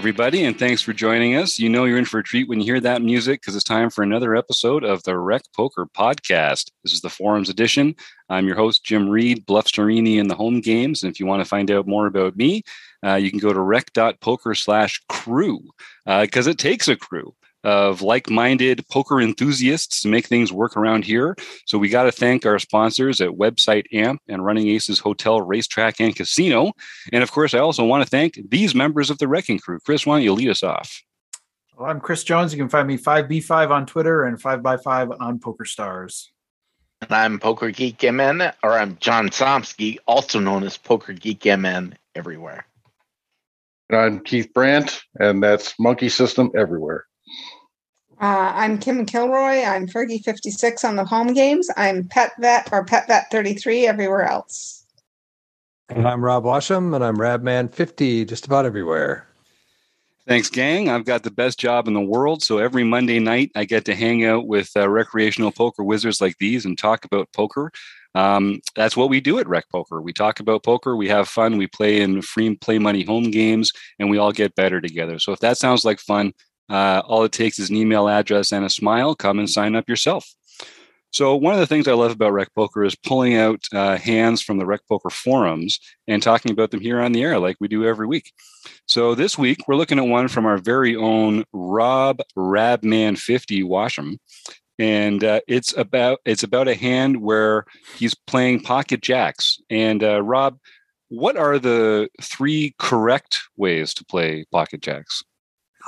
everybody, and thanks for joining us. You know you're in for a treat when you hear that music because it's time for another episode of the Rec Poker Podcast. This is the Forums edition. I'm your host, Jim Reed, Bluff Storini in the home games. And if you want to find out more about me, uh, you can go to rec.poker slash crew because uh, it takes a crew of like-minded poker enthusiasts to make things work around here. So we got to thank our sponsors at Website Amp and Running Aces Hotel, Racetrack, and Casino. And of course, I also want to thank these members of the Wrecking Crew. Chris, why don't you lead us off? Well, I'm Chris Jones. You can find me 5B5 on Twitter and 5x5 on Poker Stars. And I'm Poker Geek MN, or I'm John Somsky, also known as Poker Geek MN everywhere. And I'm Keith Brandt, and that's Monkey System everywhere. Uh, I'm Kim Kilroy. I'm Fergie56 on the home games. I'm Pet Vet or Pet Vet 33 everywhere else. And I'm Rob Washam, and I'm Rabman50 just about everywhere. Thanks, gang. I've got the best job in the world. So every Monday night, I get to hang out with uh, recreational poker wizards like these and talk about poker. Um, that's what we do at Rec Poker. We talk about poker, we have fun, we play in free play money home games, and we all get better together. So if that sounds like fun, uh, all it takes is an email address and a smile. Come and sign up yourself. So one of the things I love about Rec Poker is pulling out uh, hands from the Rec Poker forums and talking about them here on the air, like we do every week. So this week we're looking at one from our very own Rob Rabman50 Washam, and uh, it's about it's about a hand where he's playing pocket jacks. And uh, Rob, what are the three correct ways to play pocket jacks?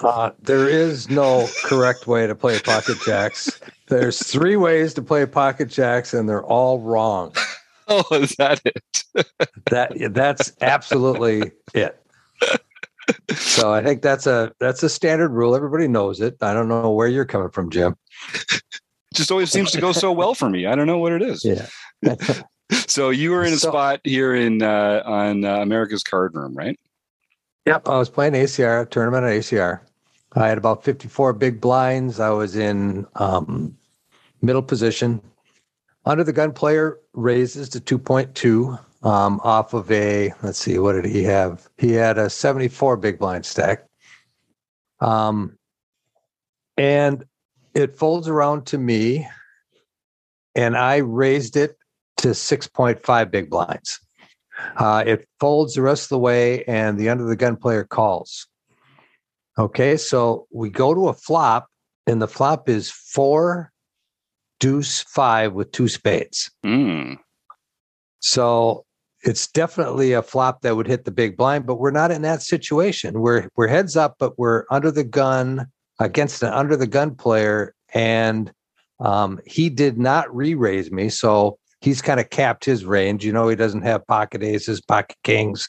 Uh, there is no correct way to play pocket jacks. There's three ways to play pocket jacks, and they're all wrong. Oh, is that it? that that's absolutely it. So I think that's a that's a standard rule. Everybody knows it. I don't know where you're coming from, Jim. Just always seems to go so well for me. I don't know what it is. Yeah. so you were in a so, spot here in uh, on uh, America's Card Room, right? Yep, I was playing ACR tournament at ACR. I had about 54 big blinds. I was in um, middle position. Under the gun player raises to 2.2 um, off of a, let's see, what did he have? He had a 74 big blind stack. Um, and it folds around to me, and I raised it to 6.5 big blinds. Uh, it folds the rest of the way, and the under the gun player calls. Okay, so we go to a flop, and the flop is four, deuce, five with two spades. Mm. So it's definitely a flop that would hit the big blind, but we're not in that situation. We're we're heads up, but we're under the gun against an under the gun player, and um, he did not re-raise me, so he's kind of capped his range. You know, he doesn't have pocket aces, pocket kings,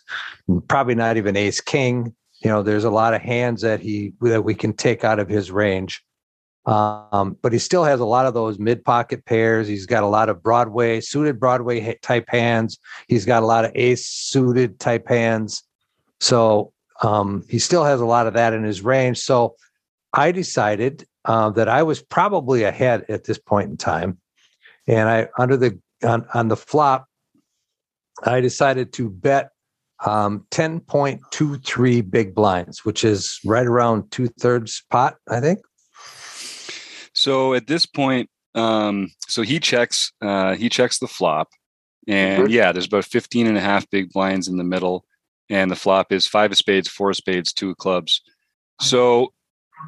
probably not even ace king. You know, there's a lot of hands that he that we can take out of his range. Um, but he still has a lot of those mid pocket pairs. He's got a lot of Broadway suited Broadway type hands. He's got a lot of ace suited type hands. So um, he still has a lot of that in his range. So I decided uh, that I was probably ahead at this point in time, and I under the on, on the flop, I decided to bet um, 10.23 big blinds, which is right around two thirds pot, I think. So at this point, um, so he checks, uh, he checks the flop and mm-hmm. yeah, there's about 15 and a half big blinds in the middle. And the flop is five of spades, four of spades, two of clubs. So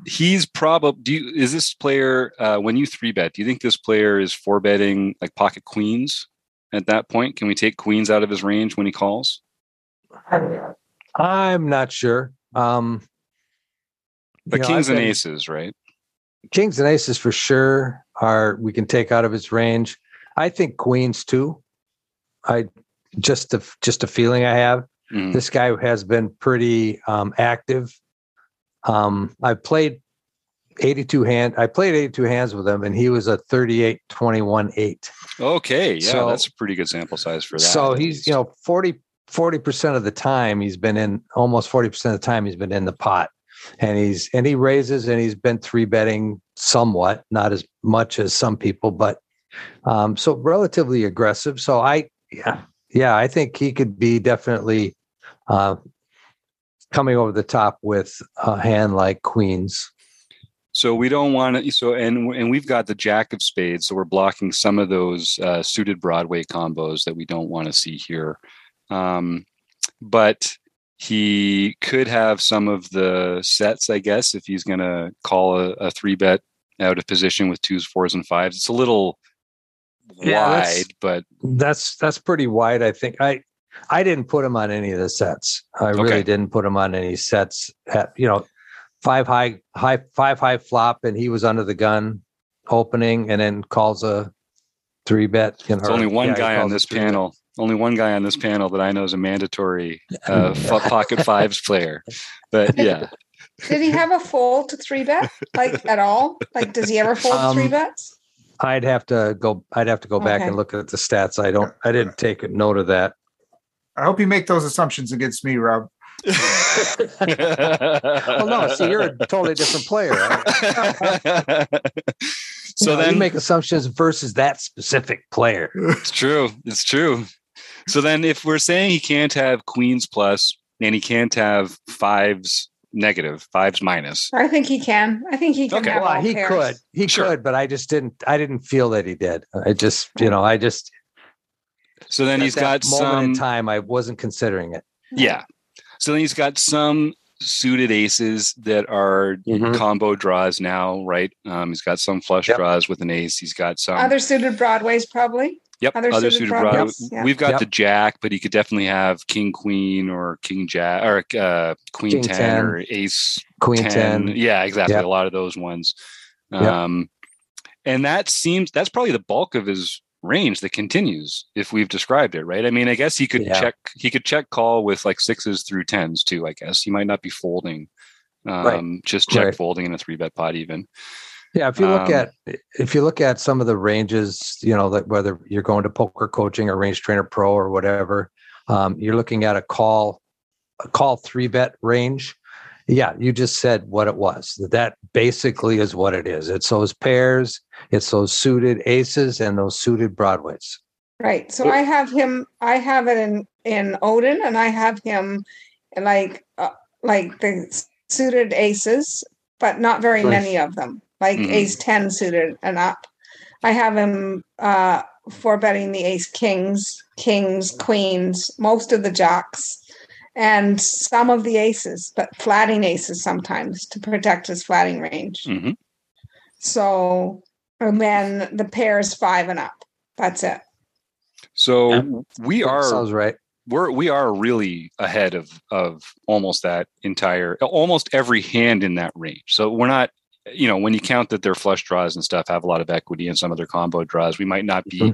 he's probably do you is this player uh, when you three bet do you think this player is four betting like pocket queens at that point? Can we take queens out of his range when he calls? I'm not sure. Um but kings know, and aces right? Kings and aces for sure are we can take out of his range. I think queens too. I just a just a feeling i have. Mm. this guy has been pretty um active um, I played 82 hand. I played 82 hands with him, and he was a 38, 21, 8. Okay, yeah, so, that's a pretty good sample size for that. So he's you know 40 percent of the time he's been in almost 40 percent of the time he's been in the pot, and he's and he raises and he's been three betting somewhat, not as much as some people, but um, so relatively aggressive. So I yeah yeah I think he could be definitely uh, coming over the top with a hand like queens. So we don't want to. So and and we've got the Jack of Spades, so we're blocking some of those uh, suited Broadway combos that we don't want to see here. Um, but he could have some of the sets, I guess, if he's going to call a, a, three bet out of position with twos, fours, and fives. It's a little yeah, wide, but that's that's pretty wide. I think I I didn't put him on any of the sets. I okay. really didn't put him on any sets. At, you know, five high, high, five high flop, and he was under the gun opening, and then calls a three bet. You know, There's only one yeah, guy on this panel. Bet. Only one guy on this panel that I know is a mandatory uh, pocket fives player. But yeah. Did he have a fold to three bet like at all? Like, does he ever fold um, three bets? I'd have to go. I'd have to go back and look at the stats. I don't. I didn't take a note of that. I hope you make those assumptions against me, Rob. well, no. See, you're a totally different player. so you know, then you make assumptions versus that specific player. It's true. It's true. So then, if we're saying he can't have queens plus and he can't have fives negative, fives minus, I think he can. I think he can. Okay, well, he pairs. could. He sure. could, but I just didn't. I didn't feel that he did. I just, you know, I just. So then he's got moment some in time. I wasn't considering it. Yeah. So then he's got some suited aces that are mm-hmm. combo draws now, right? Um, he's got some flush yep. draws with an ace. He's got some other suited broadways, probably. Yep, other, other suited, suited Yeah. We've got yep. the jack, but he could definitely have king queen or king jack or uh, queen king 10, 10, or ace queen 10. 10. Yeah, exactly. Yep. A lot of those ones. Um, and that seems that's probably the bulk of his range that continues if we've described it right. I mean, I guess he could yeah. check he could check call with like sixes through tens too. I guess he might not be folding, um, right. just check right. folding in a three bet pot even. Yeah, if you look um, at if you look at some of the ranges, you know, that whether you're going to poker coaching or range trainer pro or whatever, um, you're looking at a call a call three bet range. Yeah, you just said what it was. That basically is what it is. It's those pairs, it's those suited aces and those suited broadways. Right. So I have him. I have it in in Odin, and I have him like uh, like the suited aces, but not very nice. many of them like mm-hmm. ace 10 suited and up. I have him uh, for betting the ace kings, kings, queens, most of the jacks, and some of the aces, but flatting aces sometimes to protect his flatting range. Mm-hmm. So, and then the pairs five and up. That's it. So we are sounds right. We're we are really ahead of of almost that entire almost every hand in that range. So we're not you know, when you count that their flush draws and stuff have a lot of equity and some of their combo draws, we might not be mm-hmm.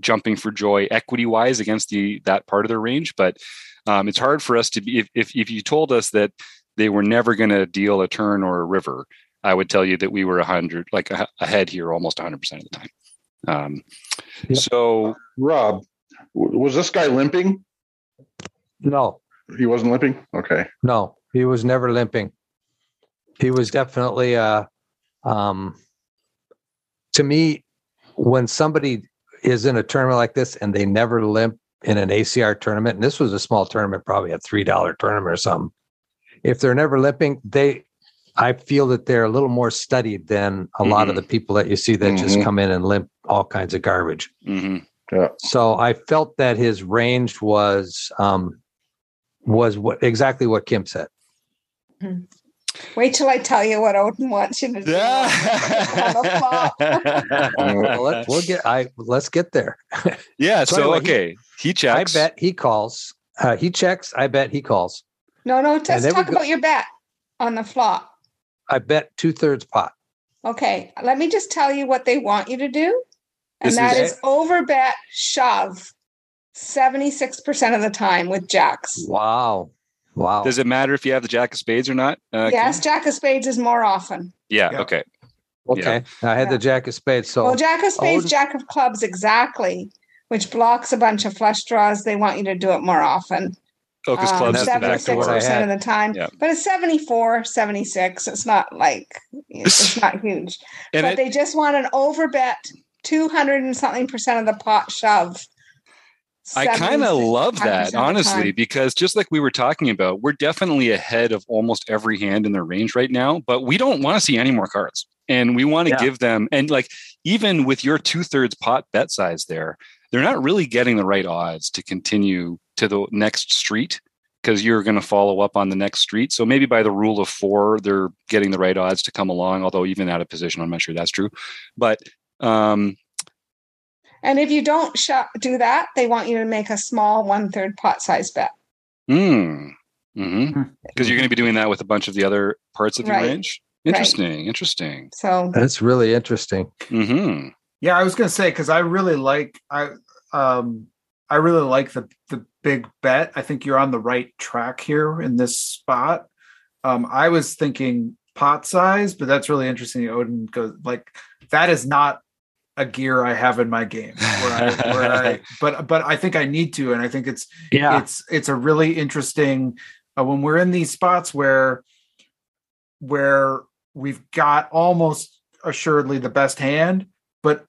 jumping for joy equity wise against the that part of their range. But um, it's hard for us to be if, if if you told us that they were never going to deal a turn or a river, I would tell you that we were a hundred like ahead here almost hundred percent of the time. Um, yep. So, Rob, was this guy limping? No, he wasn't limping. Okay, no, he was never limping he was definitely uh um to me when somebody is in a tournament like this and they never limp in an ACR tournament, and this was a small tournament, probably a three dollar tournament or something. If they're never limping, they I feel that they're a little more studied than a mm-hmm. lot of mm-hmm. the people that you see that mm-hmm. just come in and limp all kinds of garbage. Mm-hmm. Yeah. So I felt that his range was um, was what exactly what Kim said. Wait till I tell you what Odin wants you to do. well, let, we'll get. I let's get there. Yeah. so, so anyway, okay, he, he, checks. I bet he calls. Uh, he checks. I bet he calls. No, no. Let's talk about your bet on the flop. I bet two thirds pot. Okay, let me just tell you what they want you to do, and this that is, is over bet shove. 76% of the time with jacks. Wow. Wow. Does it matter if you have the Jack of Spades or not? Uh, yes, Kim? Jack of Spades is more often. Yeah. yeah. Okay. Okay. Yeah. I had yeah. the Jack of Spades. So well, Jack of Spades, Jack of Clubs, exactly, which blocks a bunch of flush draws. They want you to do it more often. Oh, because clubs um, 76% of the time. Yeah. But it's 74, 76. It's not like, it's not huge. but it, they just want an over bet 200 and something percent of the pot shove I kind of love that, honestly, because just like we were talking about, we're definitely ahead of almost every hand in their range right now, but we don't want to see any more cards. And we want to Yeah. give them, and like even with your two thirds pot bet size there, they're not really getting the right odds to continue to the next street because you're going to follow up on the next street. So maybe by the rule of four, they're getting the right odds to come along, although even out of position, I'm not sure that's true. But um, And if you don't shop, do that, they want you to make a small one third pot size bet. Mm. hmm Hmm. Because you're going to be doing that with a bunch of the other parts of your Right. range. Interesting. Interesting. So That's really interesting. hmm Yeah, I was gonna say because I really like I um I really like the the big bet. I think you're on the right track here in this spot. Um, I was thinking pot size, but that's really interesting. Odin goes like that is not a gear I have in my game. Where I, where I, but but I think I need to, and I think it's Yeah. it's it's a really interesting uh, when we're in these spots where where we've got almost assuredly the best hand but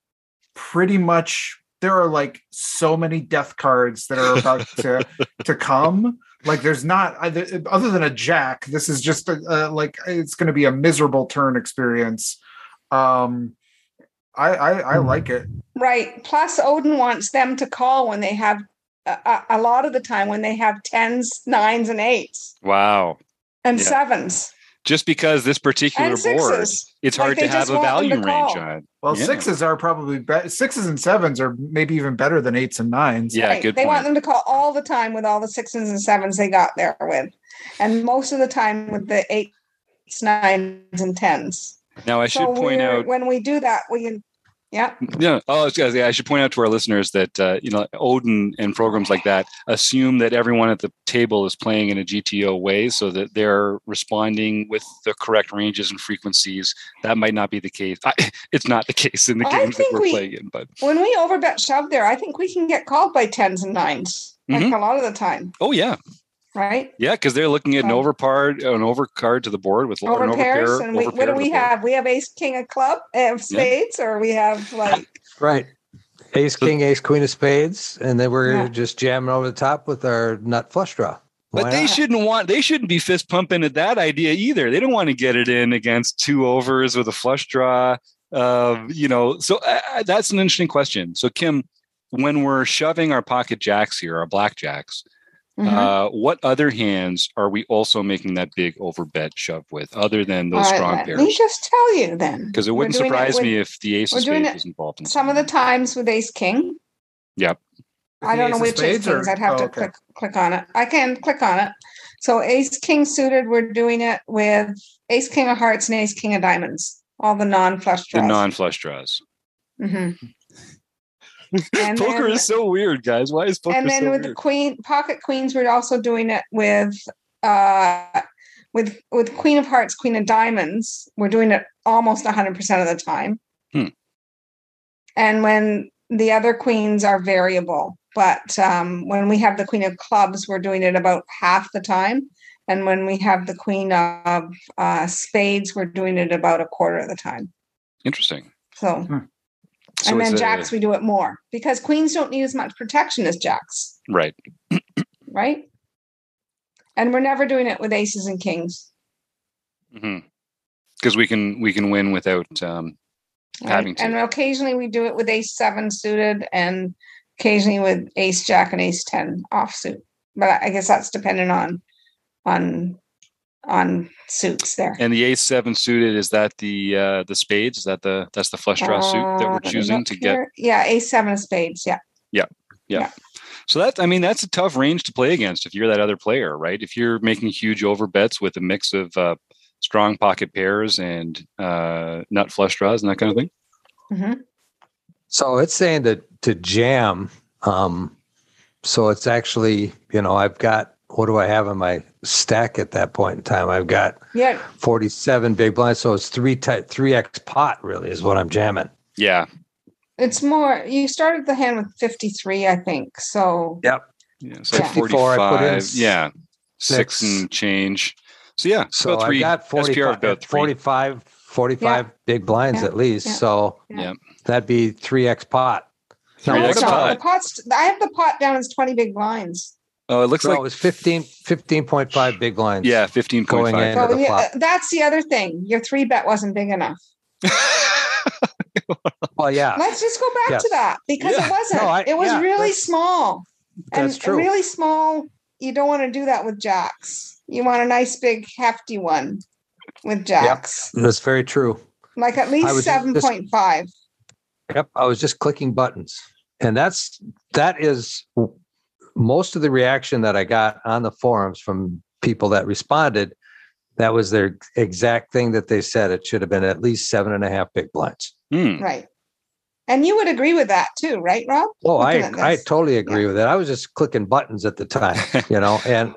pretty much there are like so many death cards that are about to to come like there's not other than a jack this is just a, uh, like it's going to be a miserable turn experience um i i, I mm-hmm. like it right. Plus, Odin wants them to call when they have a, a, a lot of the time when they have tens, nines, and eights Wow. and Yeah. sevens Just because this particular board, it's Like hard they to have a value range call. on. well Yeah. sixes are probably better sixes and sevens are maybe even better than eights and nines Yeah, Right. good They point. want them to call all the time with all the sixes and sevens they got there with, and most of the time with the eights, nines, and tens. Now, I should point out when we do that, we can, yeah, Yeah. Oh, I, should point out to our listeners that uh, you know Odin and programs like that assume that everyone at the table is playing in a GTO way, so that they're responding with the correct ranges and frequencies. That might not be the case. I, it's not the case in the I games that we're we- playing in. But when we overbet shove there, I think we can get called by tens and 9s like Mhm. a lot of the time, oh yeah, right? yeah, because they're looking at an overcard, an overcard to the board with Over an pairs, overpair. and we, what do we the board. have? We have ace, king of club, of spades, or we have like Right. Ace, king, ace, queen of spades. And then we're Yeah. just jamming over the top with our nut flush draw. But they not? shouldn't want. They shouldn't be fist pumping at that idea either. They don't want to get it in against two overs with a flush draw. Uh, you know, so uh, uh, that's an interesting question. So Kim, when we're shoving our pocket jacks here, our black jacks, Mhm. uh, what other hands are we also making that big over bet shove with, other than those All right, strong let pairs? me just tell you then, Because it wouldn't doing it surprise with me if the ace of we're doing spades it was involved in some of the times with ace king. Yep. I don't know which ace spades or- kings. I'd have oh, to okay. click click on it. I can click on it. So ace king suited, we're doing it with ace king of hearts and ace king of diamonds. All the non-flush draws. the non-flush draws. Mhm. And poker then- is so weird, guys. Why is poker and then so with weird? the queen pocket queens, we're also doing it with uh with with queen of hearts, queen of diamonds. We're doing it almost 100% of the time. Hmm. And when the other queens are variable, but um, when we have the queen of clubs, we're doing it about half the time. And when we have the queen of uh, spades, we're doing it about a quarter of the time. Interesting. So, So and then a- jacks, we do it more because queens don't need as much protection as jacks right. right? And we're never doing it with aces and kings. Because we can we can win without um, right? Having to. And occasionally we do it with ace seven suited and occasionally with ace jack and ace 10 offsuit. But I I guess that's dependent on on on suits there. And the ace seven suited is that the uh, the spades? Is that the that's the flush draw suit that Uh, we're choosing look to get? Yeah, ace seven of spades. Yeah. Yeah. Yeah. Yeah. So that I mean that's a tough range to play against if you're that other player, right? If you're making huge over bets with a mix of uh, strong pocket pairs and uh, nut flush draws and that kind of thing. hmm So it's saying to to jam. Um, so it's actually, you know, I've got what do I have in my stack at that point in time? I've got Yeah. 47 big blinds. So it's three type three X pot really is what I'm jamming. Yeah, It's more you started the hand with 53, I think. So yeah. So Yeah. 54, I put in 45, yeah, six six. and change. So yeah, So about three. I got 45, SPR about three. 45, 45 big blinds Yeah. at least. Yeah. So Yeah. that'd be 3X pot. No, Three what X No, about- the pot's I have the pot down as 20 big blinds. Oh, it looks So like it was 15, 15.5 big lines. yeah, fifteen point Going Into So the yeah, flop. that's the other thing. Your three bet wasn't big enough. Well, yeah. Let's just go back Yes. to that because Yeah. it wasn't. No, I- it was yeah, really that's- small. And That's true. really small, you don't want to do that with jacks. You want a nice big hefty one with jacks. That's very true. Like at least 7.5. Yep, I was just clicking buttons, and that's that is most of the reaction that I got on the forums from people that responded. That was their exact thing that they said. It should have been at least seven and a half big blinds. Hmm. Right. And you would agree with that too, right, Rob? Oh, I Looking at I totally agree with that. I was just clicking buttons at the time, you know, and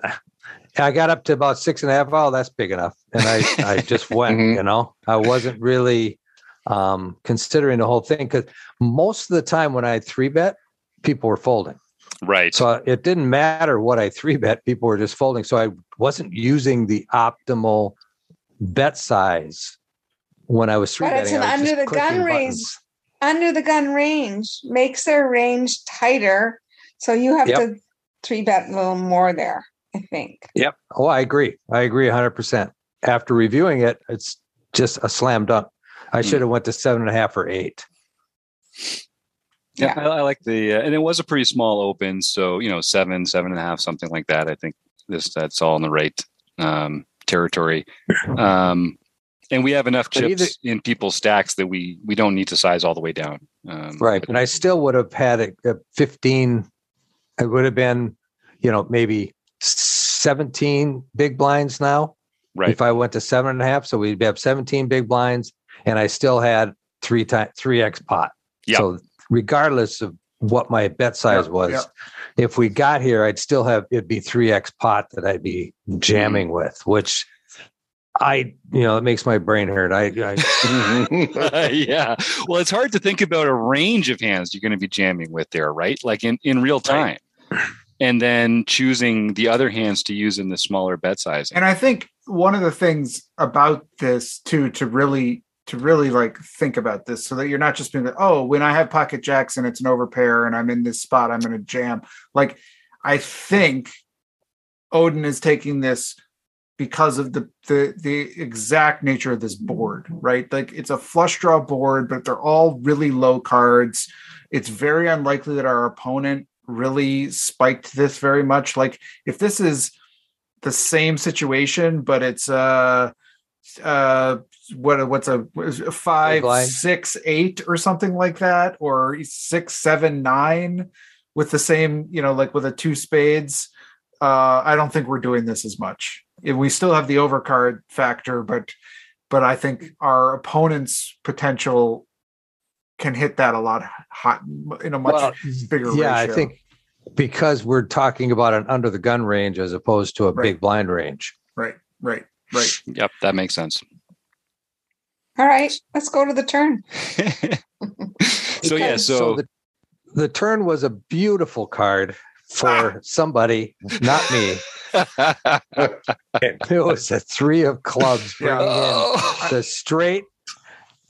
I got up to about six and a half. Oh, that's big enough, and I I just went. Mhm. You know, I wasn't really um, considering the whole thing because most of the time when I three bet, people were folding. Right. So it didn't matter what I three bet; people were just folding. So I wasn't using the optimal bet size when I was three But it's an under the gun range. buttons. Under the gun range makes their range tighter. So you have Yep. to three bet a little more there, I think. Yep. Oh, I agree. I agree 100%. After reviewing it, it's just a slam dunk. I Hmm. should have went to seven and a half or eight. Yeah, I, I like the, uh, and it was a pretty small open, so you know, seven, seven and a half, something like that. I think this that's all in the right um, territory. Um, and we have enough But chips either- in people's stacks that we we don't need to size all the way down. Um, Right. And I still would have had a, a 15. It would have been, you know, maybe 17 big blinds now right. if I went to seven and a half. So we'd have 17 big blinds and I still had three times, three X pot. Yep. So regardless of what my bet size Yep, was, yep. if we got here, I'd still have it'd be three X pot that I'd be jamming mm. with, which I, you know, it makes my brain hurt. I, I yeah. Well, it's hard to think about a range of hands you're going to be jamming with there, right? Like in, in real time. And then choosing the other hands to use in the smaller bet size. And I think one of the things about this too to really to really like think about this so that you're not just being like, oh, when I have pocket jacks and it's an overpair and I'm in this spot, I'm gonna jam. Like I think Odin is taking this because of the the the exact nature of this board, right? Like it's a flush draw board, but they're all really low cards. It's very unlikely that our opponent really spiked this very much. Like if this is the same situation, but it's uh uh what what's a, what is it, five, six, eight, or something like that, or six, seven, nine, with the same, you know, like with a two spades. Uh, I don't think we're doing this as much. We still have the overcard factor, but but I think our opponent's potential can hit that a lot hot in a much well, bigger yeah, I think because we're talking about an under the gun range as opposed to a Right. big blind range. right, right, right. Yep, that makes sense. All right, let's go to the turn. so yeah, Because- so, the, the turn was a beautiful card for ah. somebody, not me. It was a three of clubs Yeah. bringing Oh. in the straight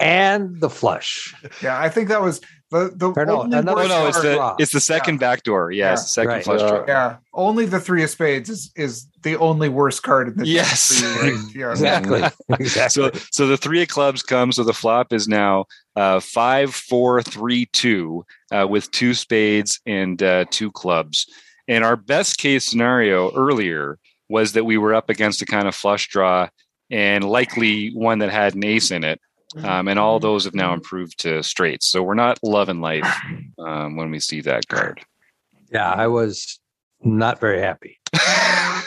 and the flush. Yeah, I think that was the the Or no, only another- worst no, it's card- the draw. it's the second back door. Yeah, it's the second Right. flush Yeah. draw. Yeah, only the three of spades is is the only worst card in the Yes. for right? Yeah. Exactly. Exactly. So so the three of clubs comes. So the flop is now uh, five, four, three, two, uh, with two spades and uh, two clubs. And our best case scenario earlier was that we were up against a kind of flush draw and likely one that had an ace in it. Um, and all those have now improved to straights. So we're not loving life um, when we see that card. yeah, I was not very happy.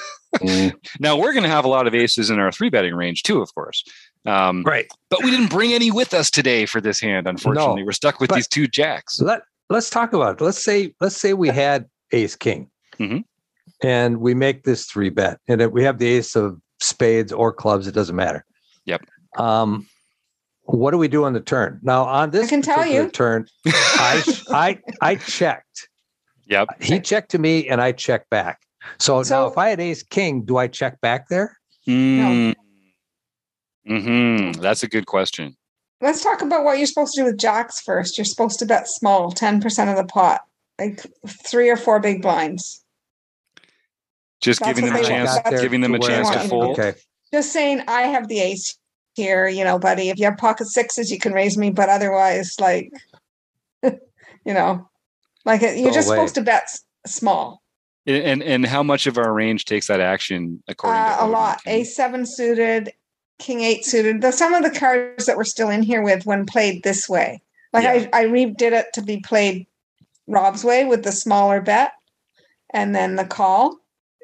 Now we're going to have a lot of aces in our three betting range too, of course. Um, Right. but we didn't bring any with us today for this hand. Unfortunately, No, we're stuck with these two jacks. Let let's talk about it. Let's say let's say we had ace king, Mhm. and we make this three bet, and we have the ace of spades or clubs. It doesn't matter. Yep. Um, what do we do on the turn? Now on this I can tell you. turn, I I I checked. Yep. He checked to me, and I checked back. So, So- now, if I had ace king, do I check back there? Mm. hmm That's a good question. let's talk about what you're supposed to do with jacks first. You're supposed to bet small, 10% of the pot, like three or four big blinds. Just That's giving them what a they want. chance, giving them a chance to fold. Okay. Just saying, I have the ace here, you know, buddy. If you have pocket sixes, you can raise me, but otherwise, like, you know, like it- you're Go just away. supposed to bet s- small. And and how much of our range takes that action according to Uh, a lot. A seven suited, king eight suited. The, some of the cards that we're still in here with when played this way. Like Yeah. I, I redid it to be played Rob's way with the smaller bet and then the call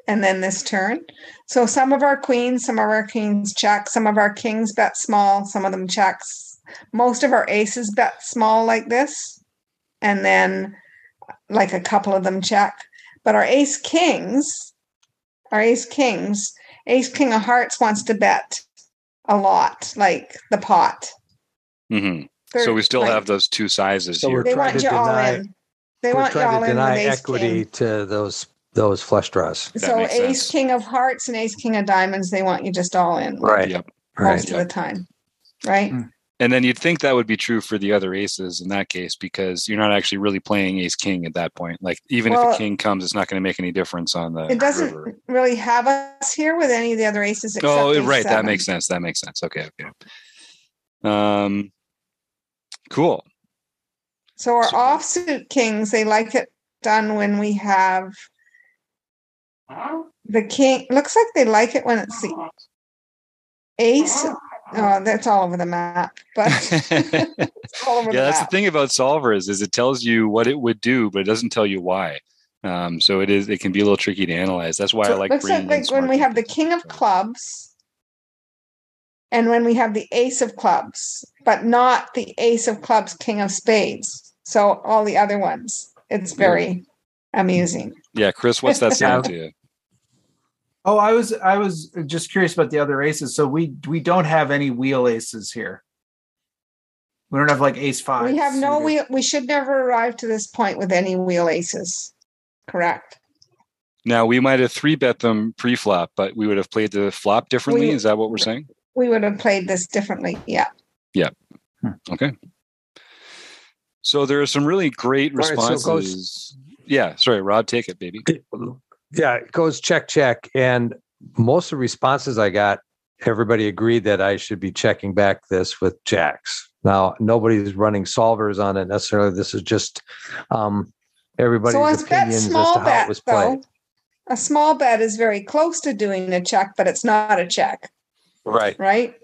and then this turn. So some of our queens, some of our kings check, some of our kings bet small, some of them checks. Most of our aces bet small like this. And then like a couple of them check. But our ace kings, our ace kings, ace king of hearts wants to bet a lot, like the pot. Mm-hmm. So we still like, have those two sizes So here. we're they trying want to you all deny- in. They We're want trying to deny equity king. to those those flush draws. That So ace sense. king of hearts and ace king of diamonds, they want you just all in. Right. Yep. Right. Most of the time. Right? Mm. And then you'd think that would be true for the other aces in that case because you're not actually really playing ace king at that point. Like even if a king comes, it's not going to make any difference on the It doesn't river. really have us here with any of the other aces except Oh, ace right. That makes sense. That makes sense. Okay. Okay. Um, cool. So our So- offsuit kings, they like it done when we have the king. Looks like they like it when it's the ace. Oh, that's all over the map, but yeah, all over the that's the thing about solvers is it tells you what it would do, but it doesn't tell you why. Um, so it is it can be a little tricky to analyze. That's why I like looks like, like when we have the king of clubs and when we have the ace of clubs, but not the ace of clubs, king of spades. So all the other ones. It's very amusing. Yeah, Chris, what's that sound to you? Oh, I was I was just curious about the other aces. So we we don't have any wheel aces here. We don't have like ace five. we have no suited. wheel. We should never arrive to this point with any wheel aces. Correct. Now we might have three bet them pre-flop, but we would have played the flop differently. We- Is that what we're saying? We would have played this differently. Yeah. Yeah. Hmm. Okay. So there are some really great All right, so responses. yeah, sorry, Rob, take it, baby. Yeah, it goes check, check. And most of the responses I got, everybody agreed that I should be checking back this with jacks. Now, nobody's running solvers on it necessarily. This is just um, everybody's so as bet as to how bet it was played. though, a small bet is very close to doing a check, but it's not a check, Right. right?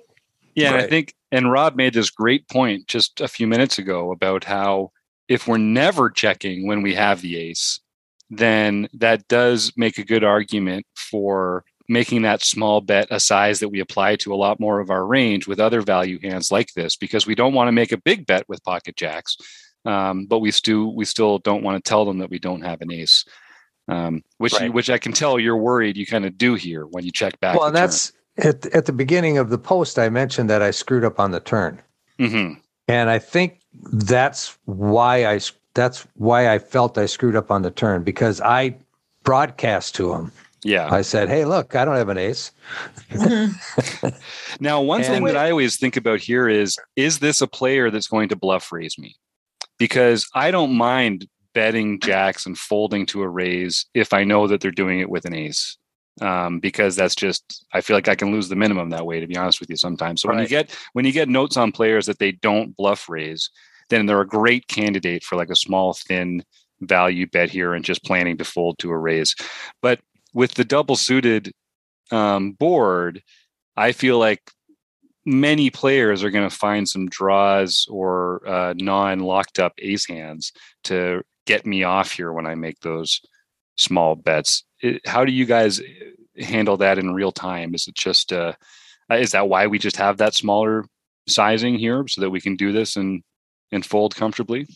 Yeah, and I think, and Rob made this great point just a few minutes ago about how if we're never checking when we have the ace, then that does make a good argument for making that small bet a size that we apply to a lot more of our range with other value hands like this, because we don't want to make a big bet with pocket jacks, um, but we still we still don't want to tell them that we don't have an ace. Um, which Right. which I can tell you're worried you kind of do here when you check back. Well, and that's at, at the beginning of the post, I mentioned that I screwed up on the turn. hmm And I think that's why I that's why I felt I screwed up on the turn because I broadcast to him. yeah. I said, "Hey, look, I don't have an ace." Now, one thing And- that I always think about here is is this a player that's going to bluff raise me? Because I don't mind betting jacks and folding to a raise if I know that they're doing it with an ace. Um, because that's just I feel like I can lose the minimum that way, to be honest with you, sometimes. So when you get when you get notes on players that they don't bluff raise, then they're a great candidate for like a small, thin value bet here and just planning to fold to a raise. But with the double suited um, board, I feel like many players are going to find some draws or uh, non locked up ace hands to get me off here when I make those small bets. It, how do you guys handle that in real time? Is it just, uh, is that why we just have that smaller sizing here so that we can do this and, and fold comfortably?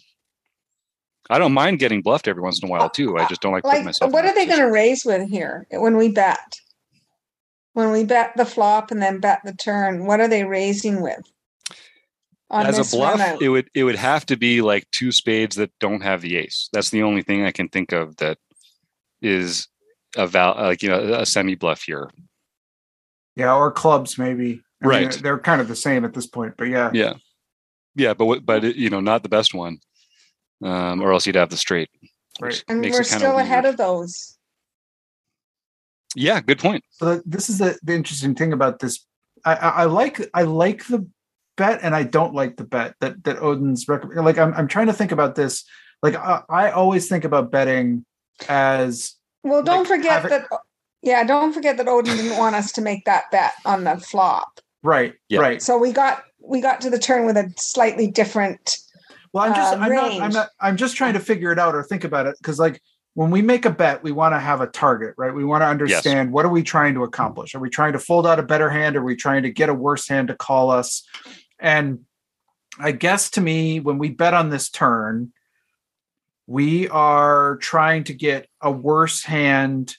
I don't mind getting bluffed every once in a while too. I just don't like putting myself. what that are they going to raise with here when we bet? When we bet the flop and then bet the turn, what are they raising with? On as a bluff run it would it would have to be like two spades that don't have the ace that's the only thing i can think of that is a val uh, like you know a semi bluff here Yeah, or clubs maybe. I mean, Right. they're kind of the same at this point, but yeah. yeah Yeah, but but you know, not the best one, um, or else you'd have the straight. Right. And we're still ahead of those. Yeah, good point. So this is the, the interesting thing about this. I, I, I like I like the bet, and I don't like the bet that that Odin's rec- like. I'm I'm trying to think about this. Like I, I always think about betting as Well, don't Like, forget have it- that. Yeah, don't forget that Odin didn't want us to make that bet on the flop. right, Yeah. right. So we got we got to the turn with a slightly different. Well, I'm just uh, I'm not I'm not I'm just trying to figure it out or think about it because like when we make a bet, we want to have a target, right? We want to understand what are we trying to accomplish? Are we trying to fold out a better hand? Are we trying to get a worse hand to call us? And I guess to me, when we bet on this turn, we are trying to get a worse hand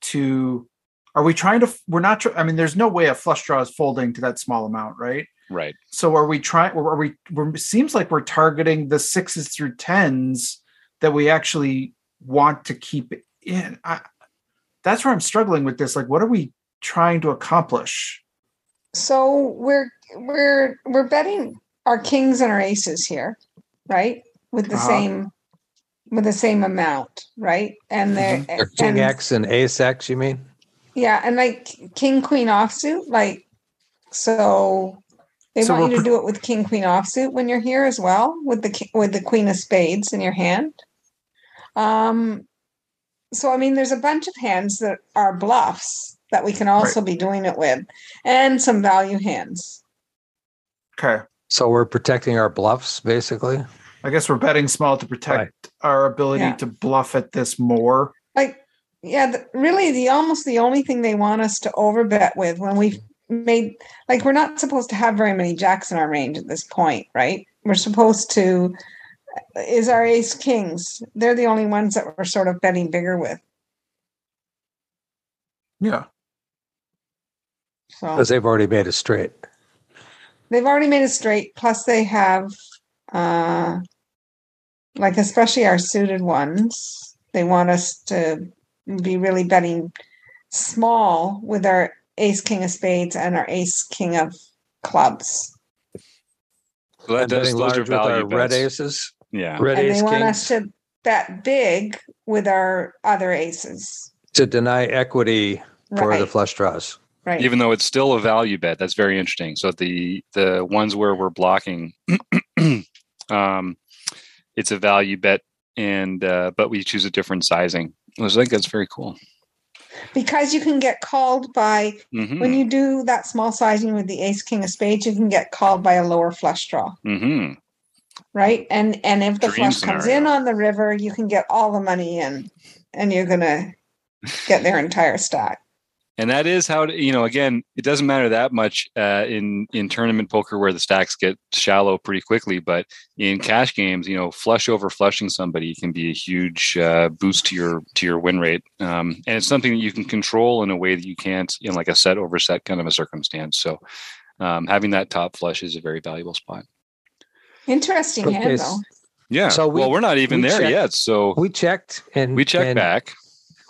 to are we trying to we're not i mean there's no way a flush draw is folding to that small amount right Right. so are we trying? Are we? We're, seems like we're targeting the sixes through tens that we actually want to keep in. I, that's where I'm struggling with this. Like, what are we trying to accomplish? So we're we're we're betting our kings and our aces here, right? With the Uh-huh. same with the same amount, right? And they're Or King and- X and Ace X, you mean? Yeah, and like king queen offsuit, like so they So want you to pr- do it with king queen offsuit when you're here as well with the with the queen of spades in your hand. Um so I mean there's a bunch of hands that are bluffs that we can also be doing it with and some value hands. Okay, So we're protecting our bluffs, basically. I guess we're betting small to protect our ability Yeah. to bluff at this more. Like yeah, the, really the almost the only thing they want us to overbet with when we've made like we're not supposed to have very many jacks in our range at this point, right? We're supposed to is our ace kings. They're the only ones that we're sort of betting bigger with. Yeah, So Because they've already made a straight. they've already made a straight. Plus they have uh like especially our suited ones. They want us to be really betting small with our ace king of spades and our ace king of clubs. So that And does betting those are large with our value red aces, Yeah. red and ace they want kings us to bet big with our other aces. to deny equity for Right. the flush draws. right. Even though it's still a value bet, that's very interesting. So the the ones where we're blocking, um, it's a value bet, and uh, but we choose a different sizing. I think that's very cool. Because you can get called by hmm when you do that small sizing with the ace king of spades, you can get called by a lower flush draw. hmm right? And and if the Dream flush comes in on the river, you can get all the money in, and you're gonna get their entire stack. And that is how to, you know again it doesn't matter that much uh, in in tournament poker where the stacks get shallow pretty quickly but in cash games you know flush over flushing somebody can be a huge uh, boost to your to your win rate. Um, and it's something that you can control in a way that you can't in like a set over set kind of a circumstance. So um, having that top flush is a very valuable spot. Interesting Okay, hand though. yeah So we- well we're not even we there checked- yet so We checked and we check and back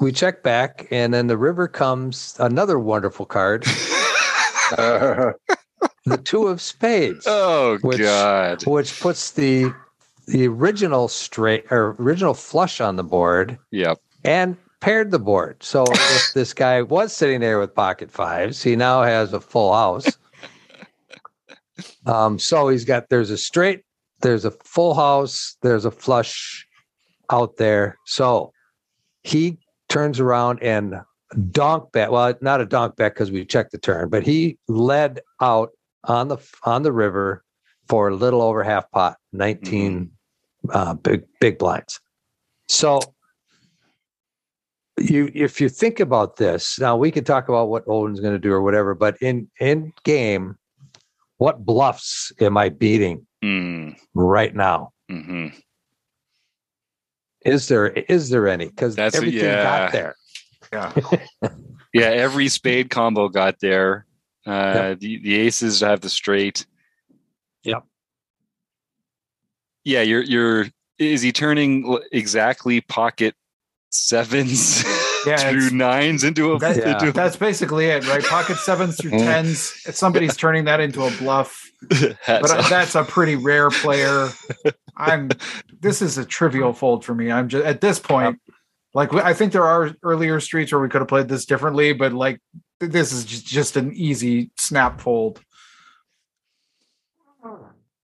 We check back, and then the river comes another wonderful card, Uh, the two of spades, oh Which- god which puts the the original straight or original flush on the board yep and paired the board. So if this guy was sitting there with pocket fives, he now has a full house. Um, so he's got there's a straight, there's a full house, there's a flush out there. So he turns around and donk bet. Well, not a donk bet because we checked the turn, but he led out on the on the river for a little over half pot, 19 uh, big big blinds. So you if you think about this now we can talk about what odin's going to do or whatever but in in game what bluffs am i beating mm, right now hmm is there is there any because That's- everything yeah. got there yeah. Yeah, every spade combo got there. Uh, Yep. the, the aces have the straight. Yep. Yeah, you're you're is he turning exactly pocket sevens? Yeah, threw nines into a That- Yeah. into That's basically it, right? Pocket sevens through Mm. tens. If somebody's turning that into a bluff, hats but off. that's a pretty rare player. I'm. This is a trivial fold for me. I'm just at this point. Like I think there are earlier streets where we could have played this differently, but like this is just, just an easy snap fold.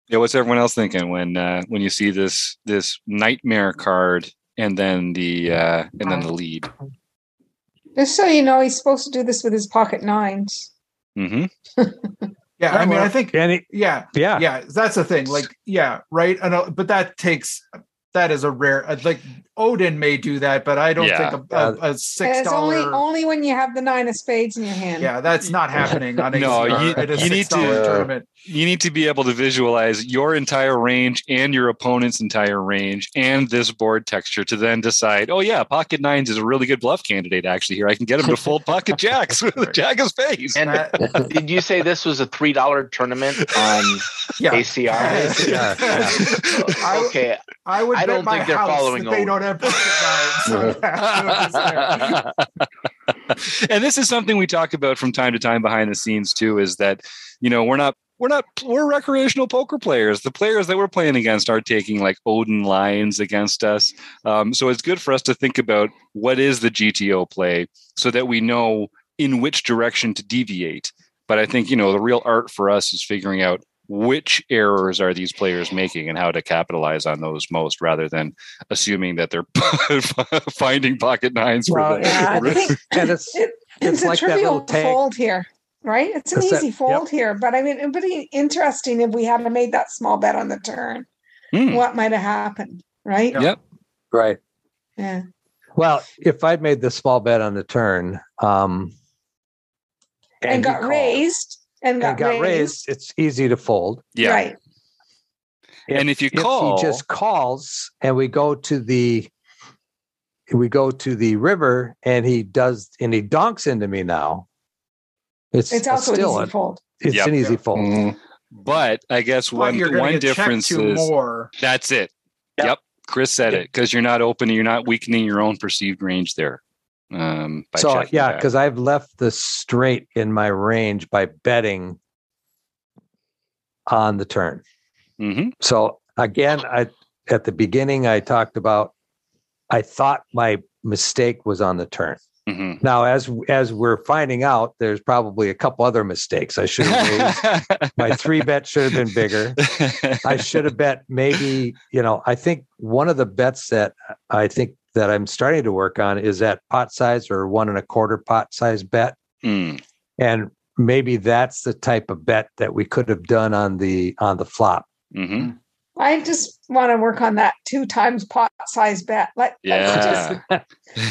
Yeah, what's everyone else thinking when uh, when you see this this nightmare card and then the uh, and then the lead? Just so you know, he's supposed to do this with his pocket nines. hmm Yeah, I mean, I think And it, yeah, yeah, yeah, that's the thing. Like, yeah, right. I know, but that takes that is a rare. uh, Like Odin may do that, but I don't Yeah. think a, a, a six it's only only when you have the nine of spades in your hand. Yeah, that's not happening on a No, you- a you need six dollar to- tournament. You need to be able to visualize your entire range and your opponent's entire range and this board texture to then decide, oh yeah, pocket nines is a really good bluff candidate. Actually, here I can get him to fold pocket jacks with a jack of spades. And That- uh, did you say this was a three dollar tournament on yeah, ACR? Yeah, I, Okay, I would. I don't my think they're following that they over. don't have pocket nines. So that was there. and this is something we talk about from time to time behind the scenes too is that you know we're not we're not we're recreational poker players. The players that we're playing against are taking like odin lines against us. Um, so it's good for us to think about what is the gto play so that we know in which direction to deviate. But i think you know the real art for us is figuring out which errors are these players making and how to capitalize on those most rather than assuming that they're finding pocket nines for Well, the, Yeah, I think and it's it, it's, it's a like that trivial little tank. fold here, right? It's an It's that- easy fold here, but I mean, it would be interesting if we hadn't made that small bet on the turn. Hmm. What might have happened, right? Yeah. Yep. right. Yeah. Well, if I'd made the small bet on the turn, um, And, he got called, raised and got, and got raised. raised, it's easy to fold. Yeah. Right. And if you if call- he just calls and we go to the we go to the river and he does and he donks into me now. It's, It's also an still easy a- fold. it's Yep. an easy fold. Mhm. But I guess But one one to get checked difference is more. that's it. Yep. Yep. Chris said Yep. it because you're not opening, you're not weakening your own perceived range there. Um, by So yeah, because I've left the straight in my range by betting on the turn. Mhm. So again, I at the beginning I talked about I thought my mistake was on the turn. Mhm. Now as as we're finding out, there's probably a couple other mistakes. I should have raised my three bet should have been bigger. I should have bet maybe, you know, I think one of the bets that I think that I'm starting to work on is that pot size or one and a quarter pot size bet. Mm. And maybe that's the type of bet that we could have done on the on the flop. Mhm. I just want to work on that two times pot size bet. Let, let's just- Yeah.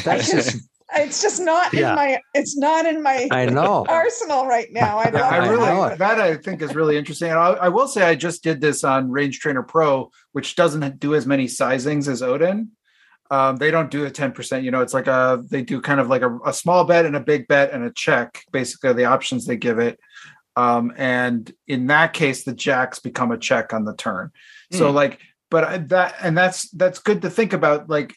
That's just- just it's just not Yeah. in my. It's not in my I know. arsenal right now. I Yeah, love I I really know that I think is really interesting. And I, I will say I just did this on Range Trainer Pro, which doesn't do as many sizings as Odin. Um, they don't do a ten percent. You know, it's like a they do kind of like a, a small bet and a big bet and a check. Basically, the options they give it. Um, and in that case, the jacks become a check on the turn. So Hmm. like, but I- that and that's that's good to think about. Like,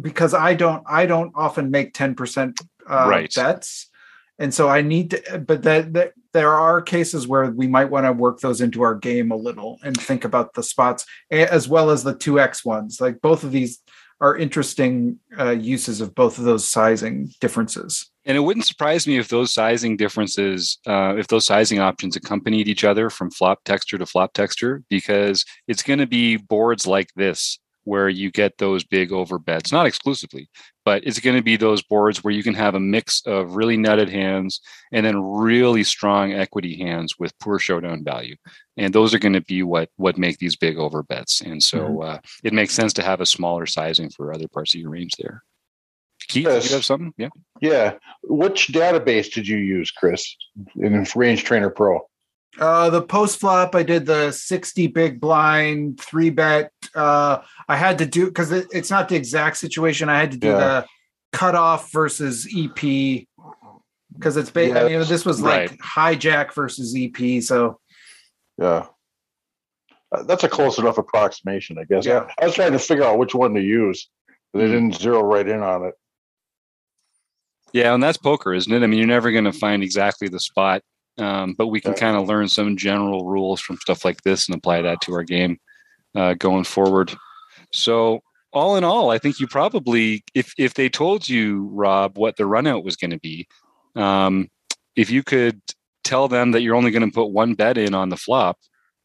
because I don't I don't often make ten percent uh, Right. bets, and so I need to. But that, that there are cases where we might want to work those into our game a little and think about the spots as well as the two X ones. Like both of these are interesting uh, uses of both of those sizing differences. And it wouldn't surprise me if those sizing differences, uh, if those sizing options accompanied each other from flop texture to flop texture, because it's going to be boards like this where you get those big over bets, not exclusively, but it's going to be those boards where you can have a mix of really nutted hands and then really strong equity hands with poor showdown value. And those are going to be what what make these big over bets. And so uh, it makes sense to have a smaller sizing for other parts of your range there. Keith, Yes. you have something? Yeah. Yeah. Which database did you use, Chris, in Range Trainer Pro? Uh, the post flop, I did the 60 big blind three bet. Uh, I had to do because it, it's not the exact situation. I had to do Yeah. the cutoff versus EP because it's ba- I mean, this was like Right. hijack versus EP. So Yeah. Uh, that's a close enough approximation, I guess. Yeah. I was trying to figure out which one to use, but they didn't zero right in on it. Yeah, and that's poker, isn't it? I mean, you're never going to find exactly the spot, um, but we can kind of learn some general rules from stuff like this and apply that to our game uh, going forward. So, all in all, I think you probably, if if they told you, Rob, what the runout was going to be, um, if you could tell them that you're only going to put one bet in on the flop,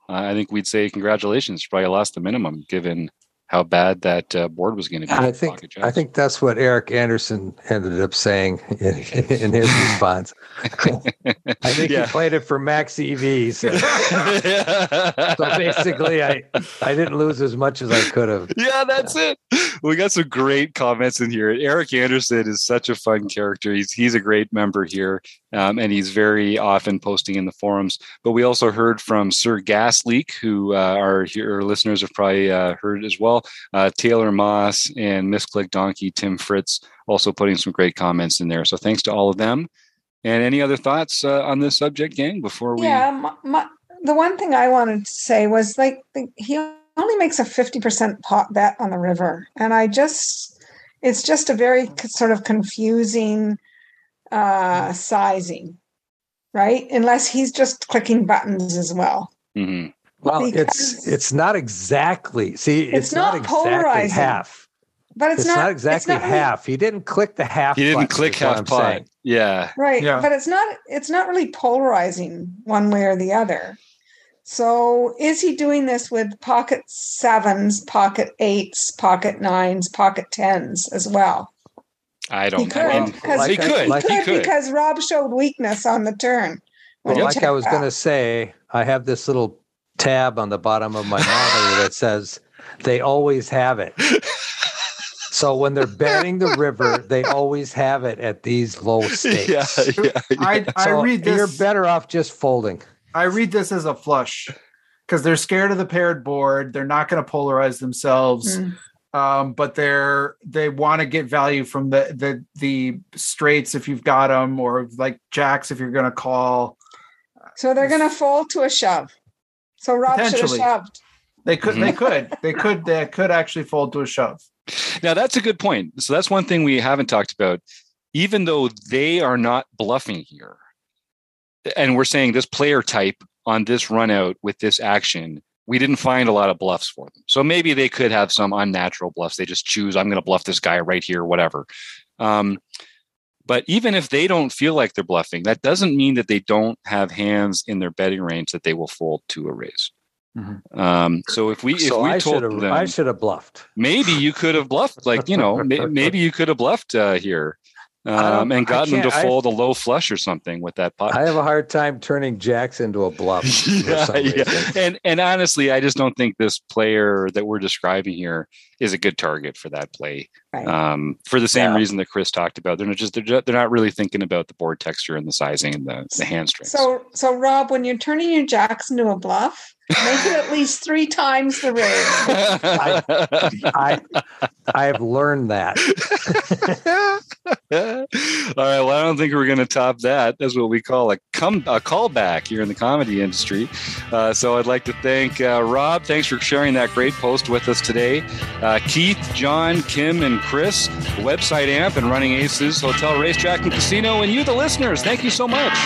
uh, I think we'd say congratulations. You probably lost the minimum given how bad that uh, board was going to be. I think I think that's what Eric Anderson ended up saying in, in his response. I think yeah. he played it for max EV. So. so, basically, I I didn't lose as much as I could have. Yeah, that's yeah. it. We got some great comments in here. Eric Anderson is such a fun character. He's he's a great member here, um, and he's very often posting in the forums. But we also heard from Sir Gas Leak, who uh, our, our listeners have probably uh, heard as well. Uh, Taylor Moss and Miss Click Donkey, Tim Fritz, also putting some great comments in there. So thanks to all of them. And any other thoughts uh, on this subject, gang? Before we yeah, my, my, the one thing I wanted to say was like the, he only makes a fifty percent pot bet on the river, and I just it's just a very sort of confusing uh, sizing, right? Unless he's just clicking buttons as well. Mm-hmm. Well, because it's it's not exactly. See, it's, it's not, not, exactly polarizing. half. But it's, it's not, not, exactly not half. Really, he didn't click the half. He didn't click half pot. Yeah. Right. Yeah. But it's not it's not really polarizing one way or the other. So is he doing this with pocket sevens, pocket eights, pocket nines, pocket tens as well? I don't. He could. I mean, like he, could. Like he, could, because Rob showed weakness on the turn. Well, like I was going to say, I have this little tab on the bottom of my monitor that says they always have it. So when they're betting the river, they always have it at these low stakes. Yeah, yeah, yeah. I, I so read this. You're better off just folding. I read this as a flush because they're scared of the paired board. They're not going to polarize themselves. Mm um, but they're they want to get value from the the the straights if you've got them, or like jacks if you're going to call. So they're going to fold to a shove. So Rob should have shoved. They could. They could. They could. They could actually fold to a shove. Now that's a good point. So that's one thing we haven't talked about. Even though they are not bluffing here, and we're saying this player type on this run out with this action we didn't find a lot of bluffs for them. So maybe they could have some unnatural bluffs. They just choose, I'm going to bluff this guy right here, whatever. Um, but even if they don't feel like they're bluffing, that doesn't mean that they don't have hands in their betting range that they will fold to a raise. Mm-hmm. Um, so if we so if we I told them, I should have bluffed. Maybe you could have bluffed, like you know, maybe you could have bluffed uh, here um, and gotten them to fold I, a low flush or something with that pot. I have a hard time turning jacks into a bluff. yeah, yeah. And and honestly, I just don't think this player that we're describing here is a good target for that play. Right. Um, for the same yeah. reason that Chris talked about, they're not just they're, just, they're not really thinking about the board texture and the sizing and the, the hand strength. So so Rob, when you're turning your jacks into a bluff, Make it at least three times the rate. I, I, I have learned that. All right. Well, I don't think we're going to top that. That's what we call a come a callback here in the comedy industry. Uh, so I'd like to thank uh, Rob. Thanks for sharing that great post with us today. Uh, Keith, John, Kim, and Chris, website amp and running aces, hotel, racetrack, and casino, and you, the listeners. Thank you so much.